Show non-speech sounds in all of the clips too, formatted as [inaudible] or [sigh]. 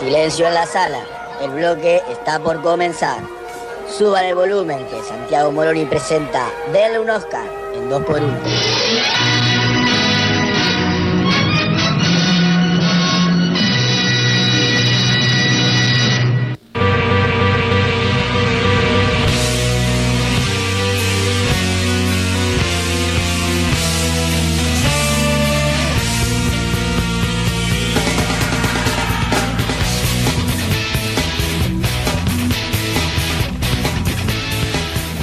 Silencio en la sala. El bloque está por comenzar. Suban el volumen que Santiago Moroni presenta Denle un Oscar en 2x1.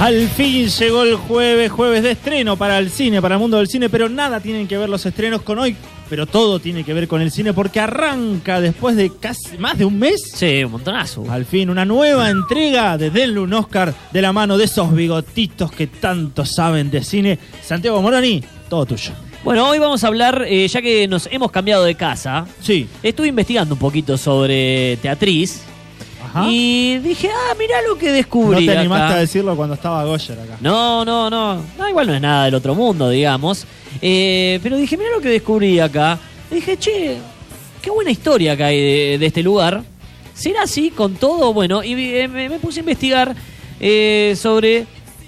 Al fin llegó el jueves, jueves de estreno para el cine, para el mundo del cine, pero nada tienen que ver los estrenos con hoy, pero todo tiene que ver con el cine porque arranca después de casi más de un mes. Sí, un montonazo. Al fin, una nueva entrega de Denle un Oscar de la mano de esos bigotitos que tanto saben de cine. Santiago Moroni, todo tuyo. Bueno, hoy vamos a hablar, eh, ya que nos hemos cambiado de casa, Sí. estuve investigando un poquito sobre teatriz Ajá. y dije, ah, mirá lo que no descubrí. te acá. animaste a decirlo cuando estaba Goyer acá. No, no, no. No, igual no es nada del otro mundo, digamos. Eh, pero dije, mira lo que descubrí acá. Dije, che, qué buena historia que hay de, de este lugar. ¿Será así con todo? Bueno, y eh, me, me puse a investigar eh, sobre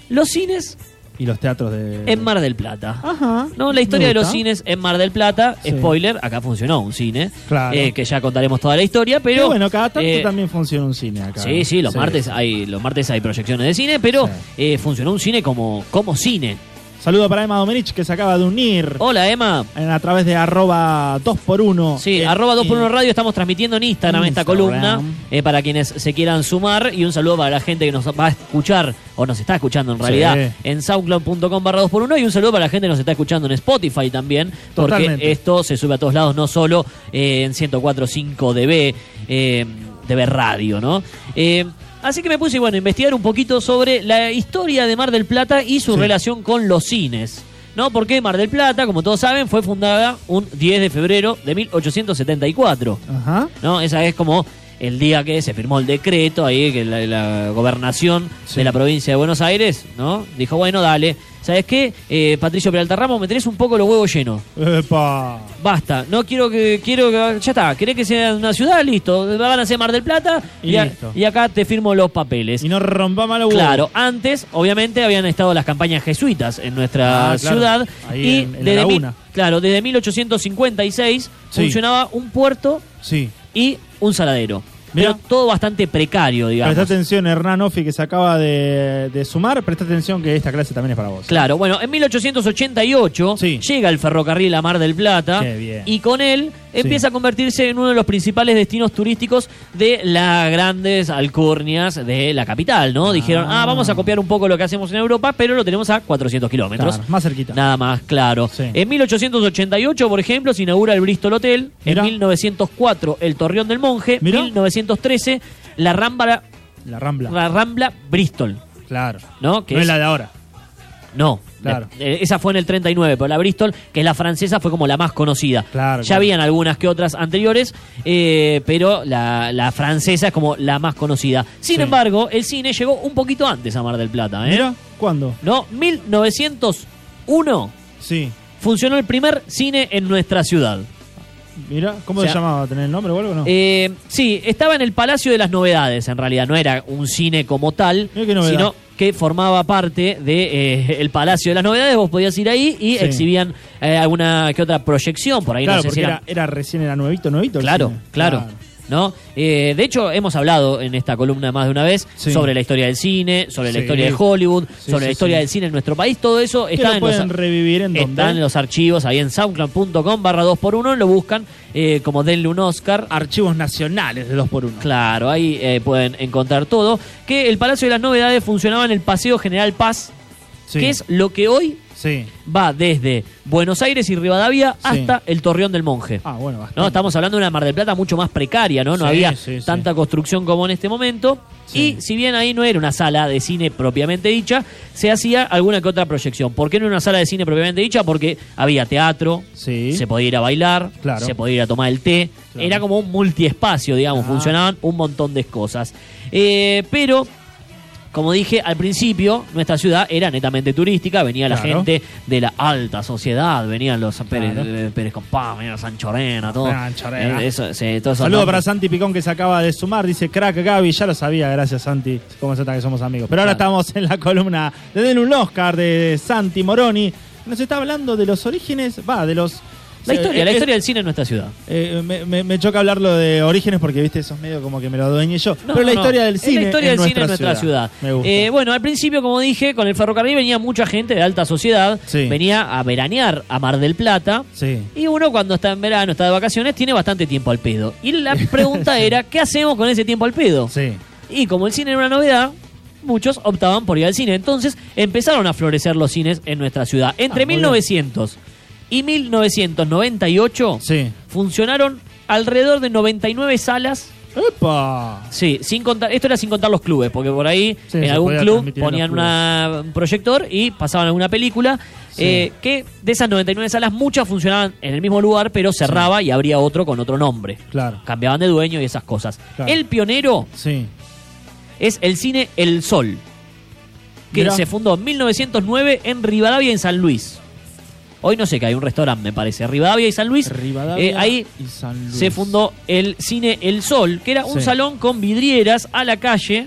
los cines Y los teatros de. en Mar del Plata. Ajá. No, la historia de los cines en Mar del Plata, Sí. spoiler, acá funcionó un cine, Claro. eh, que ya contaremos toda la historia, Pero bueno, cada tanto eh, también funciona un cine acá. Sí, sí, los martes hay los martes hay proyecciones de cine, pero Sí. eh, funcionó un cine como, como cine. Saludo para Emma Domenech que se acaba de unir Hola, Emma. en- a través de arroba 2x1. Sí, En- arroba 2 por 1 en- radio, estamos transmitiendo en Instagram, esta columna eh, para quienes se quieran sumar y un saludo para la gente que nos va a escuchar o nos está escuchando en Sí. realidad en soundcloud.com barra 2 por 1 y un saludo para la gente que nos está escuchando en Spotify también porque Totalmente. esto se sube a todos lados, no solo eh, en 104.5 dB, eh, DB Radio, ¿no? Eh, Así que me puse bueno, a investigar un poquito sobre la historia de Mar del Plata y su Sí. relación con los cines. ¿No? Porque Mar del Plata, como todos saben, fue fundada un 10 de febrero de 1874. Ajá. ¿no? Esa es como el día que se firmó el decreto ahí, que la, la gobernación Sí. de la provincia de Buenos Aires, ¿no? Dijo, bueno, dale. ¿Sabes qué? Eh, Patricio Peralta Ramos, me tenés un poco los huevos llenos. Epa. Basta, no quiero que, quiero que, ya está, querés que sea una ciudad, listo, van a ser Mar del Plata Y a- listo. y acá te firmo los papeles. Y no rompa malo huevo. Claro, antes, obviamente, habían estado las campañas jesuitas en nuestra Ah, claro. ciudad. Ahí y en- en desde laguna. claro, desde 1856 Sí. funcionaba un puerto Sí. y un saladero. Pero todo bastante precario, digamos. Presta atención, Hernán Offi, que se acaba de, de sumar. Presta atención que esta clase también es para vos. Claro, bueno, en 1888 Sí. llega el ferrocarril a Mar del Plata Qué bien. y con él empieza a convertirse en uno de los principales destinos turísticos de las grandes alcurnias de la capital, ¿no? Dijeron, ah, vamos a copiar un poco lo que hacemos en Europa, pero lo tenemos a 400 kilómetros. Claro, más cerquita. Nada más, claro. Sí. En 1888, por ejemplo, se inaugura el Bristol Hotel. Mirá. En 1904, el Torreón del Monje. Mirá. 1913, la Rambla, La Rambla. la Rambla Bristol. Claro. ¿No? Que no es es- la de ahora. No, Claro. la- eh, esa fue en el 39, pero la Bristol, que es la francesa, fue como la más conocida. Claro, ya claro. habían algunas que otras anteriores, eh, pero la, la francesa es como la más conocida. Sin Sí. embargo, el cine llegó un poquito antes a Mar del Plata. ¿eh? Mira, ¿cuándo? No, 1901 Sí. funcionó el primer cine en nuestra ciudad. Mira, ¿cómo O sea, se llamaba? ¿Tener el nombre o algo no? Eh, sí, estaba en el Palacio de las Novedades, en realidad. No era un cine como tal, sino que formaba parte del de, eh, el Palacio de las Novedades. Vos podías ir ahí y Sí. exhibían eh, alguna que otra proyección. Por ahí claro, no sé porque si era, era recién, era nuevito, nuevito. el Claro, claro. ¿No? Eh, de hecho, hemos hablado en esta columna más de una vez Sí. sobre la historia del cine, sobre la historia de Hollywood, Sí, sobre la historia del cine en nuestro país. Todo eso está en los, revivir en en los archivos ahí en soundcloud.com barra 2x1. Lo buscan eh, como denle un Oscar. Archivos nacionales de 2x1. Claro, ahí eh, pueden encontrar todo. Que el Palacio de las Novedades funcionaba en el Paseo General Paz, que es lo que hoy Sí. va desde Buenos Aires y Rivadavia hasta el Torreón del Monje. Ah, bueno, bastante. ¿no? Estamos hablando de una Mar del Plata mucho más precaria, ¿no? No Sí, había tanta construcción como en este momento. Y si bien ahí no era una sala de cine propiamente dicha, se hacía alguna que otra proyección. ¿Por qué no era una sala de cine propiamente dicha? Porque había teatro, se podía ir a bailar, Claro. se podía ir a tomar el té. Claro. Era como un multiespacio, digamos, Ah. funcionaban un montón de cosas. Eh, pero como dije al principio, nuestra ciudad era netamente turística, venía la Claro. gente de la alta sociedad, venían los Pérez, Claro. eh, Pérez Compán, venían los Sancho Arena, todo. Sancho Arena. Eh, eso, sí, esos Saludo para. Santi Picón que se acaba de sumar. Dice crack Gaby. Ya lo sabía, gracias Santi. Cómo se nota que somos amigos. Pero ahora Claro. estamos en la columna de Den un Oscar de Santi Moroni. Nos está hablando de los orígenes. Va, de los. La historia, la Eh, historia del cine en nuestra ciudad. eh, me, me- me choca hablarlo de orígenes porque, viste, eso es medio como que me lo adueñé yo. No, Pero la no. historia del Es cine. la historia en del cine en nuestra ciudad. Me gusta. Eh, bueno, al principio, como dije, con el ferrocarril venía mucha gente de alta sociedad. Sí. Venía a veranear a Mar del Plata. sí. Y uno cuando está en verano, está de vacaciones, tiene bastante tiempo al pedo. Y la pregunta era, [laughs] ¿qué hacemos con ese tiempo al pedo? Sí. Y como el cine era una novedad, muchos optaban por ir al cine. Entonces empezaron a florecer los cines en nuestra ciudad. Entre Ah, muy bien. 1900 y 1998 Sí. funcionaron alrededor de 99 salas. ¡Epa! Sí, sin contar, esto era sin contar los clubes, porque por ahí Sí, en algún club ponían una- un proyector y pasaban alguna película. Sí. eh, que de esas 99 salas, muchas funcionaban en el mismo lugar, pero cerraba y abría otro con otro nombre. Claro. Cambiaban de dueño y esas cosas. Claro. El pionero Sí. es el cine El Sol, que Mirá. se fundó en 1909 en Rivadavia en San Luis. Hoy no sé que hay un restaurante, me parece, Rivadavia y San Luis. Rivadavia Eh, ahí y San Luis. se fundó el cine El Sol, que era un Sí. salón con vidrieras a la calle,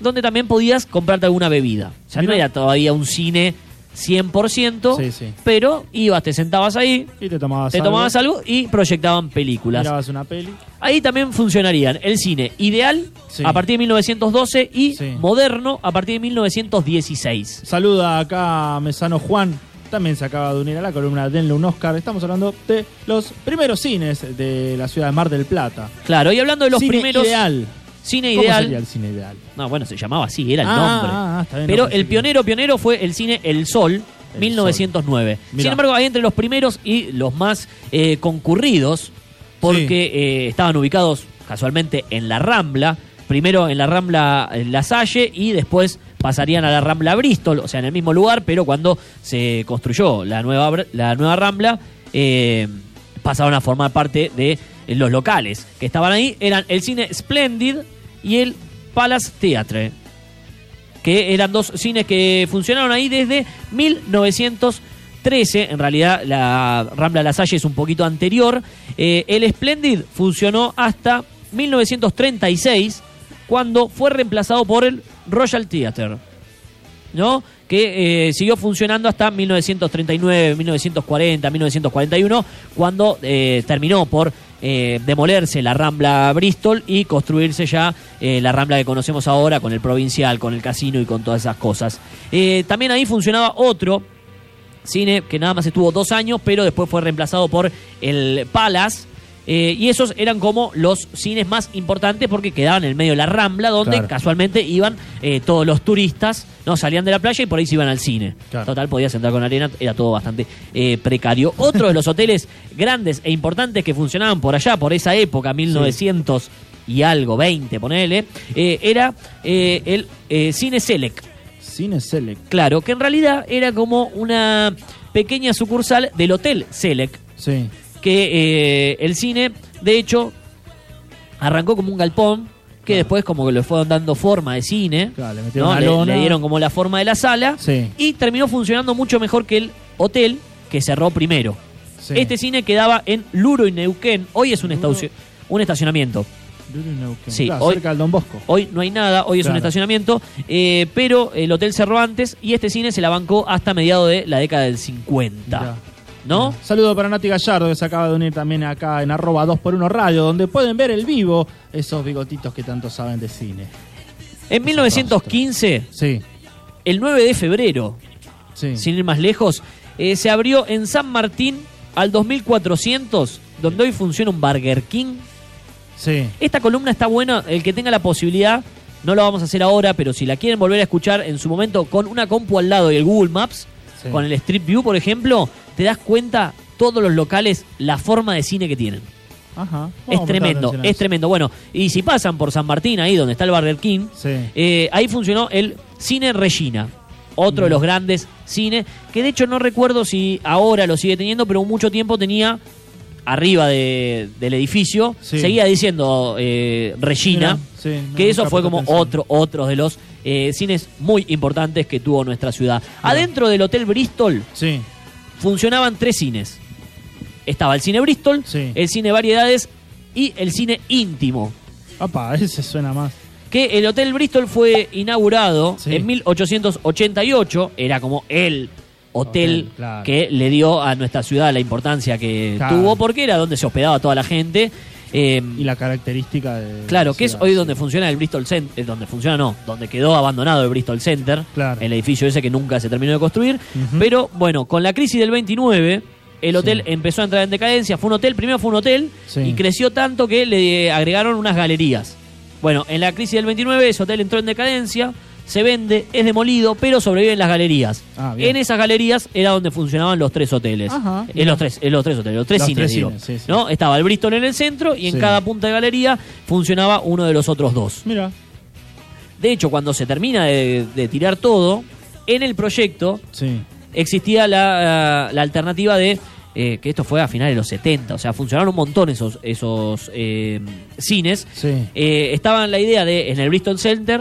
donde también podías comprarte alguna bebida. O sea, no era todavía un cine 100%, Sí, sí. pero ibas, te sentabas ahí, Y te tomabas te algo, tomabas algo y proyectaban películas. Mirabas una peli. Ahí también funcionarían el cine ideal Sí. a partir de 1912 y moderno a partir de 1916. Saluda acá a Mesano Juan. También se acaba de unir a la columna Denle un Oscar. Estamos hablando de los primeros cines de la ciudad de Mar del Plata. Claro, y hablando de los Cine primeros ideal. cine ¿Cómo ideal, sería el cine ideal? no, bueno, se llamaba así, era el Ah, nombre. ah, ah, está bien, Pero no, el pionero pionero fue el cine El Sol, El 1909. Mirá. Sin embargo, hay entre los primeros y los más eh, concurridos porque eh, estaban ubicados casualmente en la Rambla, primero en la Rambla eh, La Salle y después pasarían a la Rambla Bristol, o sea, en el mismo lugar, pero cuando se construyó la nueva, la nueva Rambla, eh, pasaron a formar parte de eh, los locales que estaban ahí, eran el cine Splendid y el Palace Theatre que eran dos cines que funcionaron ahí desde 1913. En realidad, la Rambla La Salle es un poquito anterior. Eh, el Splendid funcionó hasta 1936, cuando fue reemplazado por el Royal Theatre. ¿no? que eh, siguió funcionando hasta 1939, 1940, 1941, cuando eh, terminó por eh, demolerse la Rambla Bristol y construirse ya la Rambla que conocemos ahora con el Provincial, con el casino y con todas esas cosas. También ahí funcionaba otro cine que nada más estuvo dos años, pero después fue reemplazado por el Palace. Eh, y esos eran como los cines más importantes porque quedaban en el medio de la Rambla, donde Claro. casualmente iban eh, todos los turistas, no salían de la playa y por ahí se iban al cine. Claro. Total, podías entrar con arena, era todo bastante eh, precario. Otro de los hoteles grandes e importantes que funcionaban por allá, por esa época, 1900 y algo, 20, ponele, era el Cine Select. Cine Select. Claro, que en realidad era como una pequeña sucursal del Hotel Select, Sí. Que eh, el cine, de hecho, arrancó como un galpón, que después como que le fueron dando forma de cine, Claro, le dieron como la forma de la sala, Sí. y terminó funcionando mucho mejor que el hotel, que cerró primero. Sí. Este cine quedaba en Luro y Neuquén, hoy es un, Luro. un estacionamiento. Sí, Claro, hoy- cerca del Don Bosco. Hoy no hay nada, hoy es un estacionamiento, eh, pero el hotel cerró antes y este cine se la bancó hasta mediados de la década del 50. Mirá. ¿No? Saludo para Nati Gallardo, que se acaba de unir también acá en arroba 2x1 Radio, donde pueden ver el vivo esos bigotitos que tanto saben de cine. En 1915, Sí, el 9 de febrero, sí. sin ir más lejos, eh, se abrió en San Martín al 2400, donde hoy funciona un Burger King. Sí. Esta columna está buena, el que tenga la posibilidad, no lo vamos a hacer ahora, pero si la quieren volver a escuchar en su momento con una compu al lado y el Google Maps, Sí. con el Street View, por ejemplo, te das cuenta todos los locales, la forma de cine que tienen. Ajá. Es tremendo, es tremendo. Bueno, y si pasan por San Martín, ahí donde está el Burger King, Sí. eh, ahí funcionó el Cine Regina, otro de los grandes cines, que de hecho no recuerdo si ahora lo sigue teniendo, pero mucho tiempo tenía arriba de- del edificio, Sí. seguía diciendo eh, Regina, Mira, sí, no, que eso fue como atención. otro, otro de los eh, cines muy importantes que tuvo nuestra ciudad. Adentro del Hotel Bristol Sí, funcionaban tres cines. Estaba el cine Bristol, Sí. el cine Variedades y el cine íntimo. Papá, ese suena más. Que el Hotel Bristol fue inaugurado Sí. en 1888, era como el hotel Hotel, claro. que le dio a nuestra ciudad la importancia que Claro. tuvo, porque era donde se hospedaba toda la gente. Eh, Y la característica de. Claro, que es hoy sí. donde funciona el Bristol Center, donde funciona no, donde quedó abandonado el Bristol Center, Claro. el edificio ese que nunca se terminó de construir. Pero bueno, con la crisis del 29, el hotel Sí. empezó a entrar en decadencia. Fue un hotel, primero fue un hotel Sí. y creció tanto que le agregaron unas galerías. Bueno, en la crisis del 29 ese hotel entró en decadencia, se vende, es demolido, pero sobreviven las galerías. Ah, en esas galerías era donde funcionaban los tres hoteles. Ajá, Eh, bien. los tres, eh, los tres hoteles, los tres Los cines, tres digo. cines, sí, sí. ¿no? Estaba el Bristol en el centro y en Sí. cada punta de galería funcionaba uno de los otros dos. Mira, De hecho, cuando se termina de, de tirar todo, en el proyecto sí. existía la, la alternativa de eh, que esto fue a finales de los 70, o sea, funcionaron un montón esos, esos eh, cines. Sí. Eh, estaba la idea de, en el Bristol Center,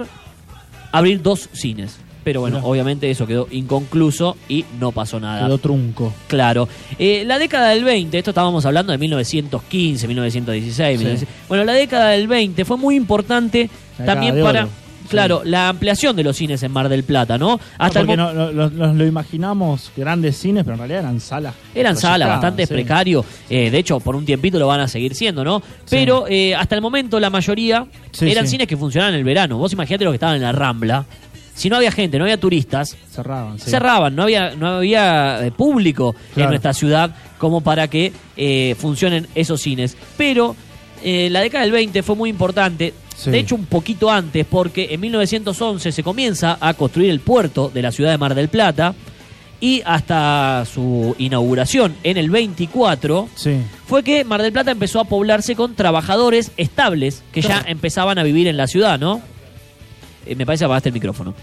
abrir dos cines. Pero bueno, obviamente eso quedó inconcluso y no pasó nada. Quedó trunco. Claro. Eh, la década del 20, esto estábamos hablando de 1915, 1916. Sí. 1916. Bueno, la década del 20 fue muy importante La también para, oro. Claro, la ampliación de los cines en Mar del Plata, ¿no? Hasta No, porque el no- nos lo imaginamos grandes cines, pero en realidad eran salas. Eran salas bastante sí. precarios. Eh, de hecho, por un tiempito lo van a seguir siendo, ¿no? Pero eh, hasta el momento la mayoría Sí, eran cines que funcionaban en el verano. Vos imaginate lo que estaban en la Rambla. Si no había gente, no había turistas, Cerraban, cerraban, no había, no había eh, público en nuestra ciudad como para que funcionen esos cines. Pero eh, la década del 20 fue muy importante, Sí. de hecho un poquito antes, porque en 1911 se comienza a construir el puerto de la ciudad de Mar del Plata y hasta su inauguración en el 24 Sí. fue que Mar del Plata empezó a poblarse con trabajadores estables que ya empezaban a vivir en la ciudad, ¿no? Eh, me parece que apagaste el micrófono.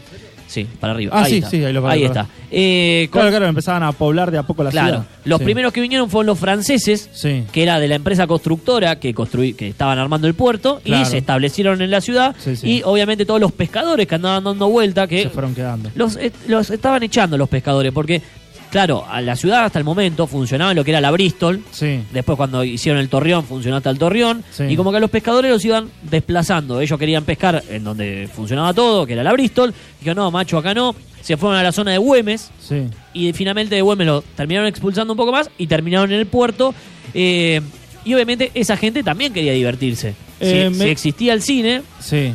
Sí, para arriba. Ah, ahí sí, está. sí, ahí lo Ahí está. Eh, con- Claro, claro, empezaban a poblar de a poco la claro. ciudad. Los Sí. primeros que vinieron fueron los franceses, Sí. que era de la empresa constructora que construí, que estaban armando el puerto y Claro. se establecieron en la ciudad. Sí. Y obviamente todos los pescadores que andaban dando vuelta, que Se fueron quedando. los, eh, los estaban echando los pescadores, porque, claro, a la ciudad hasta el momento funcionaba en lo que era la Bristol. Sí. Después cuando hicieron el Torreón funcionó hasta el Torreón. Sí. Y como que a los pescadores los iban desplazando. Ellos querían pescar en donde funcionaba todo, que era la Bristol. Dijeron, no, macho, acá no. Se fueron a la zona de Güemes. Sí. Y finalmente de Güemes lo terminaron expulsando un poco más y terminaron en el puerto. Eh, y obviamente esa gente también quería divertirse. Si- Eh, si, me- existía el cine, Sí.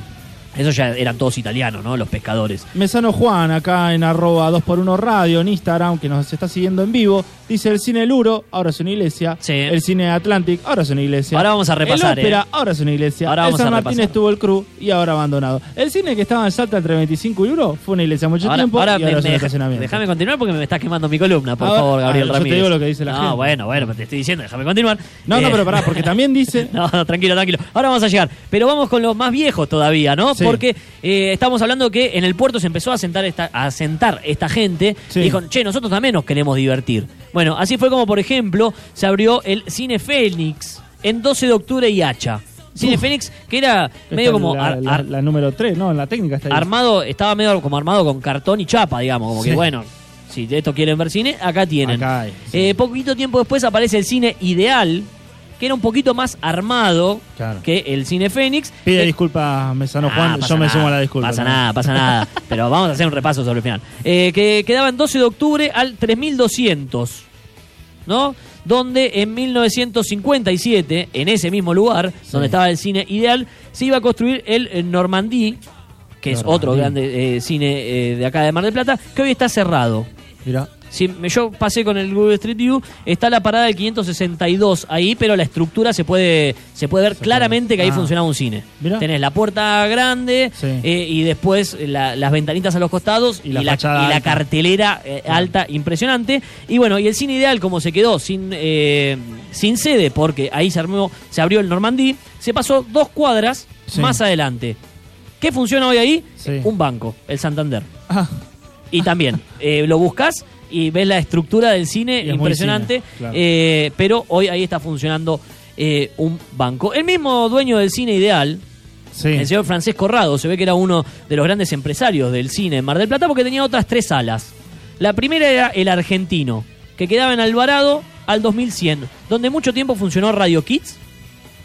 Esos ya eran todos italianos, ¿no? Los pescadores. Mesano Juan, acá en arroba 2x1 radio, en Instagram, que nos está siguiendo en vivo, dice el cine Luro, ahora es una iglesia. Sí. El cine Atlantic, ahora es una iglesia. Ahora vamos a repasar, El ópera, eh. ahora es una iglesia. Ahora el vamos San a Martín repasar. estuvo el Cruz y ahora abandonado. El cine que estaba en Salta entre 25 y 1 fue una iglesia mucho Ahora, tiempo ahora y ahora me- es un estacionamiento. déjame continuar porque me estás quemando mi columna, por Ahora- favor, Gabriel ah, yo te Ramírez. digo lo que dice la no, gente. bueno, bueno, pero te estoy diciendo, déjame continuar. No, no, Eh, pero pará, porque también dice... No, [laughs] no, tranquilo, tranquilo. Ahora vamos a llegar. Pero vamos con los más viejos todavía, ¿no? Sí. Porque eh, estamos hablando que en el puerto se empezó a sentar esta, a sentar esta gente. Sí. Y dijo, che, nosotros también nos queremos divertir. Bueno, así fue como, por ejemplo, se abrió el Cine Fénix en 12 de octubre y Hacha. Cine Uf. Fénix, que era medio como la, ar- la- ar- la número 3, ¿no? En la técnica está ahí. armado, estaba medio como armado con cartón y chapa, digamos. Como Sí. que, bueno, si de esto quieren ver cine, acá tienen. Acá hay, sí. Eh, poquito tiempo después aparece el cine Ideal, que era un poquito más armado Claro. que el cine Fénix. Pide Eh, disculpas, Mesano ah, Juan, yo me sumo a la disculpa. Pasa ¿no? nada, pasa nada. [laughs] Pero vamos a hacer un repaso sobre el final. Eh, que quedaba en 12 de octubre al 3200, ¿no? Donde en 1957, en ese mismo lugar, Sí. donde estaba el cine Ideal, se iba a construir el, eh, Normandí, que es otro grande eh, cine eh, de acá de Mar del Plata, que hoy está cerrado. Mirá. Si yo pasé con el Google Street View, está la parada del 562 ahí, pero la estructura se puede se puede ver Se claramente puede- que ahí ah. funcionaba un cine. Mirá. Tenés la puerta grande Sí. eh, y después la- las ventanitas a los costados Y y, la la, y cartelera eh, alta impresionante. Y bueno, y el cine ideal como se quedó sin eh, sin sede porque ahí se armó se abrió el Normandí, se pasó dos cuadras Sí. más adelante. ¿Qué funciona hoy ahí? Sí. Un banco, el Santander. Ah, Y también, eh, lo buscas y ves la estructura del cine es impresionante, cine, claro. eh, pero hoy ahí está funcionando eh, un banco. El mismo dueño del cine ideal, Sí. el señor Francesco Rado, se ve que era uno de los grandes empresarios del cine en Mar del Plata porque tenía otras tres salas. La primera era el argentino, que quedaba en Alvarado al 2100, donde mucho tiempo funcionó Radio Kids.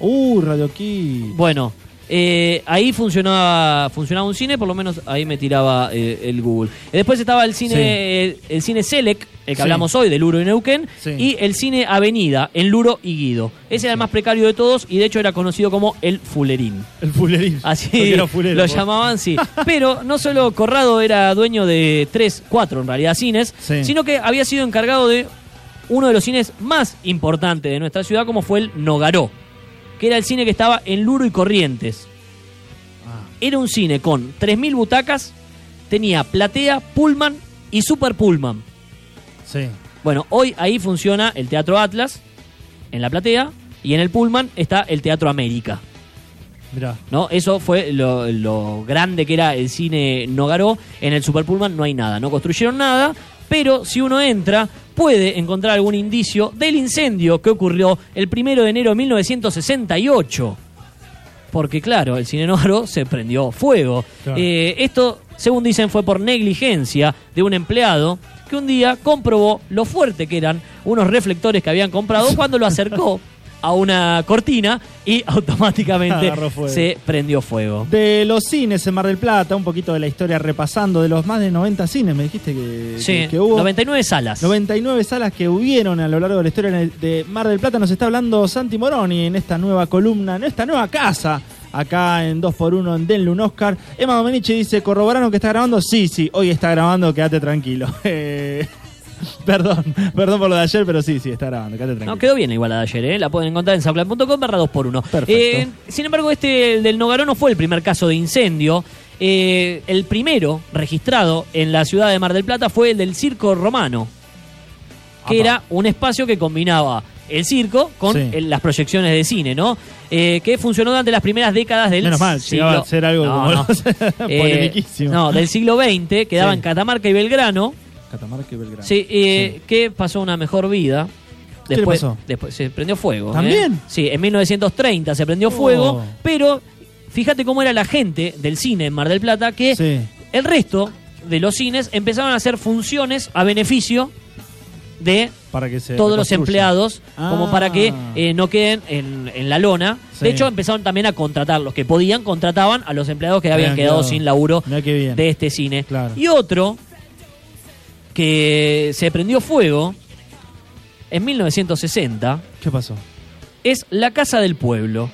Uh, Radio Kids. Bueno, eh, ahí funcionaba, funcionaba un cine, por lo menos ahí me tiraba eh, el Google. Eh, Después estaba el cine, Sí. el cine Selec, el que Sí. hablamos hoy, de Luro y Neuquén, Sí. y el cine Avenida, en Luro y Guido. Ese era el más precario de todos y de hecho era conocido como el Fulerín. El fulerín. Así Porque era fulero, lo vos. llamaban, sí. [laughs] Pero no solo Corrado era dueño de tres, cuatro en realidad cines, sino que había sido encargado de uno de los cines más importantes de nuestra ciudad, como fue el Nogaró, que era el cine que estaba en Luro y Corrientes. Ah, Era un cine con 3.000 butacas, tenía platea, pullman y super pullman. sí. Bueno, hoy ahí funciona el Teatro Atlas, en la platea, y en el pullman está el Teatro América. Mirá. ¿no? Eso fue lo, lo grande que era el cine Nogaró. En el Super Pullman no hay nada, no construyeron nada, pero si uno entra puede encontrar algún indicio del incendio que ocurrió el primero de enero de 1968. Porque claro, el cine Nogaró [laughs] se prendió fuego. Claro. Eh, esto, según dicen, fue por negligencia de un empleado que un día comprobó lo fuerte que eran unos reflectores que habían comprado cuando lo acercó [laughs] a una cortina y [laughs] automáticamente se prendió fuego. De los cines en Mar del Plata, un poquito de la historia repasando, de los más de 90 cines, me dijiste que, Sí, que, que hubo. 99 salas. 99 salas que hubieron a lo largo de la historia de Mar del Plata. Nos está hablando Santi Moroni en esta nueva columna, en esta nueva casa, acá en 2x1 en Denle un Oscar. Emma Domenici dice, ¿corroboraron que está grabando? Sí, sí, hoy está grabando, quédate tranquilo. [laughs] Eh, [laughs] perdón, perdón por lo de ayer, pero sí, sí, está grabando, quédate tranquilo. No, quedó bien igual la de ayer, ¿eh? La pueden encontrar en sauclan.com barra 2x1. Perfecto. Eh, sin embargo, este el del Nogaró no fue el primer caso de incendio. Eh, el primero registrado en la ciudad de Mar del Plata fue el del Circo Romano, que Apa. era un espacio que combinaba el circo con Sí. el- las proyecciones de cine, ¿no? Eh, que funcionó durante las primeras décadas del Menos mal, siglo... llegaba a ser algo como no. [laughs] Eh, polemiquísimo. no, del siglo XX, quedaba Sí. en Catamarca y Belgrano. Catamarca y Belgrano. Sí, eh, que pasó una mejor vida. ¿Qué le Después, pasó? después se prendió fuego. ¿También? ¿eh? Sí, en 1930 se prendió Oh. fuego, pero fíjate cómo era la gente del cine en Mar del Plata, que Sí. el resto de los cines empezaron a hacer funciones a beneficio de Para que se todos los empleados, como Ah. para que eh, no queden en, en la lona. Sí. De hecho, empezaron también a contratar, los que podían, contrataban a los empleados que habían Habían quedado quedado. sin laburo qué de este cine. Claro. Y otro que se prendió fuego en 1960 ¿Qué pasó? es la Casa del Pueblo.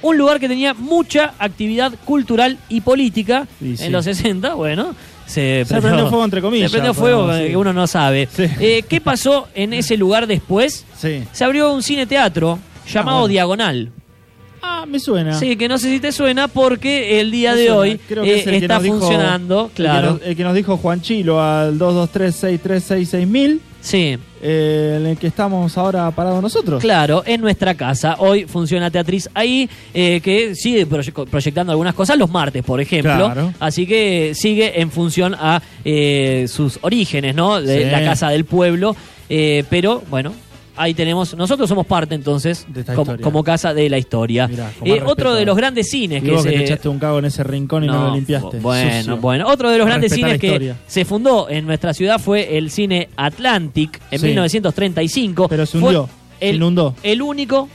Un lugar que tenía mucha actividad cultural y política sí. en los 60, bueno, se, Se prendió fuego, entre comillas, Se prendió fuego decir. que uno no sabe. Eh, ¿Qué pasó en ese lugar después? Se abrió un cine teatro llamado bueno. Diagonal. Ah, me suena. Sí, que no sé si te suena porque el día Me de suena. hoy Creo que eh, es el que está dijo- funcionando, el que claro. nos- El que, nos, dijo Juan Chilo al 223-6366000, Sí, eh, en el que estamos ahora parados nosotros. claro, en nuestra casa. Hoy funciona Teatriz ahí, eh, que sigue proye- proyectando algunas cosas los martes, por ejemplo. Claro. Así que sigue en función a eh, sus orígenes, ¿no? De Sí. la casa del pueblo. Eh, pero, bueno. Ahí tenemos, nosotros somos parte entonces, como, casa de la historia. Mirá, Eh, otro de los grandes cines que vos que se, te echaste un cago en ese rincón y no, lo limpiaste. Bueno, Sucio. bueno. Otro de los grandes cines que se fundó en nuestra ciudad fue el cine Atlantic en Sí. 1935. Pero se hundió, se inundó. El único.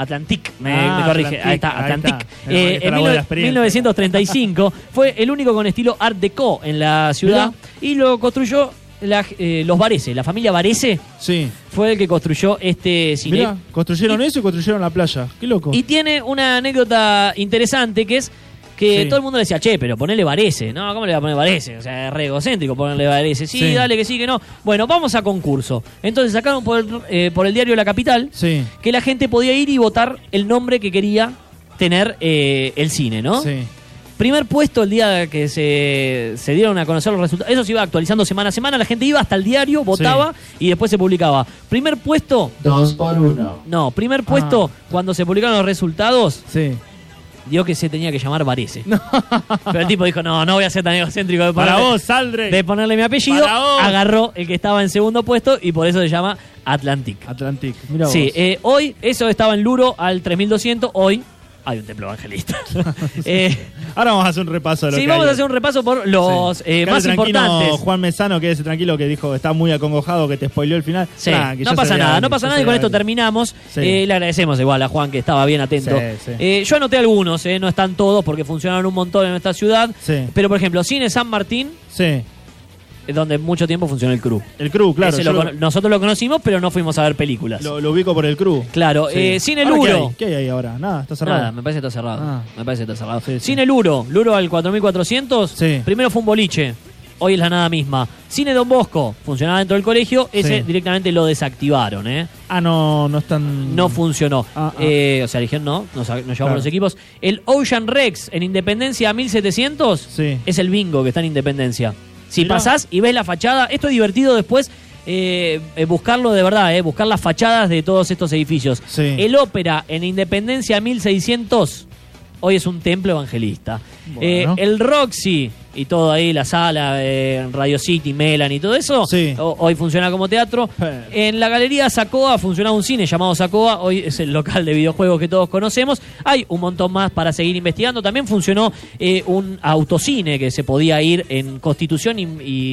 Atlantic, me, Ah, me corrige. Atlantic, ahí está, ahí Atlantic. está. Eh, está en la voz de la 19- experiencia. 1935 fue el único con estilo Art Deco en la ciudad y lo construyó la- eh, los Varese, la familia Varese Sí. fue el que construyó este cine. Mirá, construyeron eso y construyeron la playa. Qué loco. Y tiene una anécdota interesante que es que Sí. todo el mundo le decía, che, pero ponele Varese. No, ¿cómo le va a poner Varese? O sea, es re egocéntrico ponerle Varese. Sí, Sí. dale que sí, que no. Bueno, vamos a concurso. Entonces sacaron por el, eh, por el diario La Capital Sí. que la gente podía ir y votar el nombre que quería tener eh, el cine, ¿no? Sí. Primer puesto el día que se, se dieron a conocer los resultados. Eso se iba actualizando semana a semana. La gente iba hasta el diario, votaba y después se publicaba. Primer puesto, Dos por uno. no, primer puesto Ah. cuando se publicaron los resultados, Sí. dio que se tenía que llamar Varese. Pero el tipo dijo, no, no voy a ser tan egocéntrico de Para ponerle, vos, Saldre. de ponerle mi apellido. Para vos. Agarró el que estaba en segundo puesto y por eso se llama Atlantic. Atlantic. Mira Sí, vos. eh, hoy eso estaba en Luro al 3200, hoy hay un templo evangelista. [laughs] [laughs] Eh, Ahora vamos a hacer un repaso de lo sí, que vamos hay. a hacer un repaso por los Sí. eh, más importantes. Juan Mesano, que es tranquilo que dijo que está muy acongojado, que te spoileó el final. Sí, no pasa nada, no pasa nada y con esto terminamos. Sí. Eh, le agradecemos igual a Juan que estaba bien atento. Yo anoté algunos, no están todos porque funcionaron un montón en nuestra ciudad. Sí. Pero por ejemplo, Cine San Martín, Sí, donde mucho tiempo funcionó el CRU. el crew, claro. Lo nosotros lo conocimos, pero no fuimos a ver películas. lo- lo ubico por el crew. Claro, Sí. eh, Cine ¿qué Luro. hay? ¿Qué hay ahí ahora? Nada, está cerrado. Nada, me parece que está cerrado. Ah. Me parece que está cerrado. Sí. Cine Luro, Luro al 4400. Sí. Primero fue un boliche. Hoy es la nada misma. Cine Don Bosco, funcionaba dentro del colegio. Ese Sí. directamente lo desactivaron, ¿eh? Ah, no, no están. No funcionó. Ah, ah. Eh, o sea, dijeron no, nos, nos llevamos Claro. los equipos. El Ocean Rex en Independencia 1700 Sí. es el bingo que está en Independencia. Si Mirá. pasás y ves la fachada, esto es divertido después. eh, eh, buscarlo de verdad, eh, buscar las fachadas de todos estos edificios. Sí. El Ópera en Independencia 1600 hoy es un templo evangelista. Bueno. El Roxy y todo ahí, la sala, eh, Radio City, Melan y todo eso, Sí. ho- hoy funciona como teatro. Pero- En la galería Sacoa funcionaba un cine llamado Sacoa, hoy es el local de videojuegos que todos conocemos. Hay un montón más para seguir investigando. También funcionó eh, un autocine que se podía ir en Constitución y,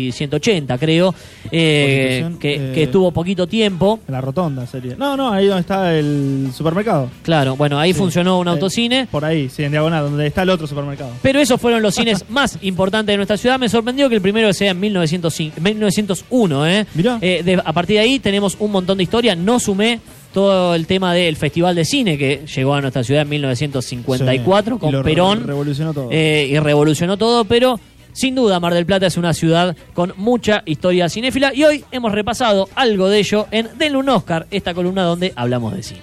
y 180, creo, eh, que, eh, que estuvo poquito tiempo. En la rotonda sería. No, no, ahí donde está el supermercado. Claro, bueno, ahí Sí. funcionó un autocine. Por ahí, sí, en diagonal, donde está el otro supermercado. Pero esos fueron los cines [laughs] más importantes de nuestra ciudad. Me sorprendió que el primero sea en 1905 1901. ¿eh? Mirá. Eh, de- a partir de ahí tenemos un montón de historia. No sumé todo el tema del Festival de Cine que llegó a nuestra ciudad en 1954 Sí, y con re- Perón. revolucionó todo. eh, y revolucionó todo, pero sin duda Mar del Plata es una ciudad con mucha historia cinéfila y hoy hemos repasado algo de ello en Denle un Oscar, esta columna donde hablamos de cine.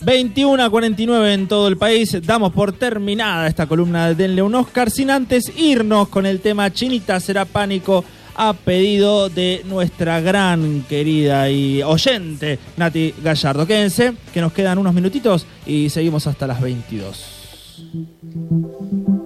21 a 49 en todo el país. Damos por terminada esta columna de Denle un Oscar sin antes irnos con el tema Chinita será pánico a pedido de nuestra gran querida y oyente Nati Gallardo. Quédense, que nos quedan unos minutitos y seguimos hasta las 22.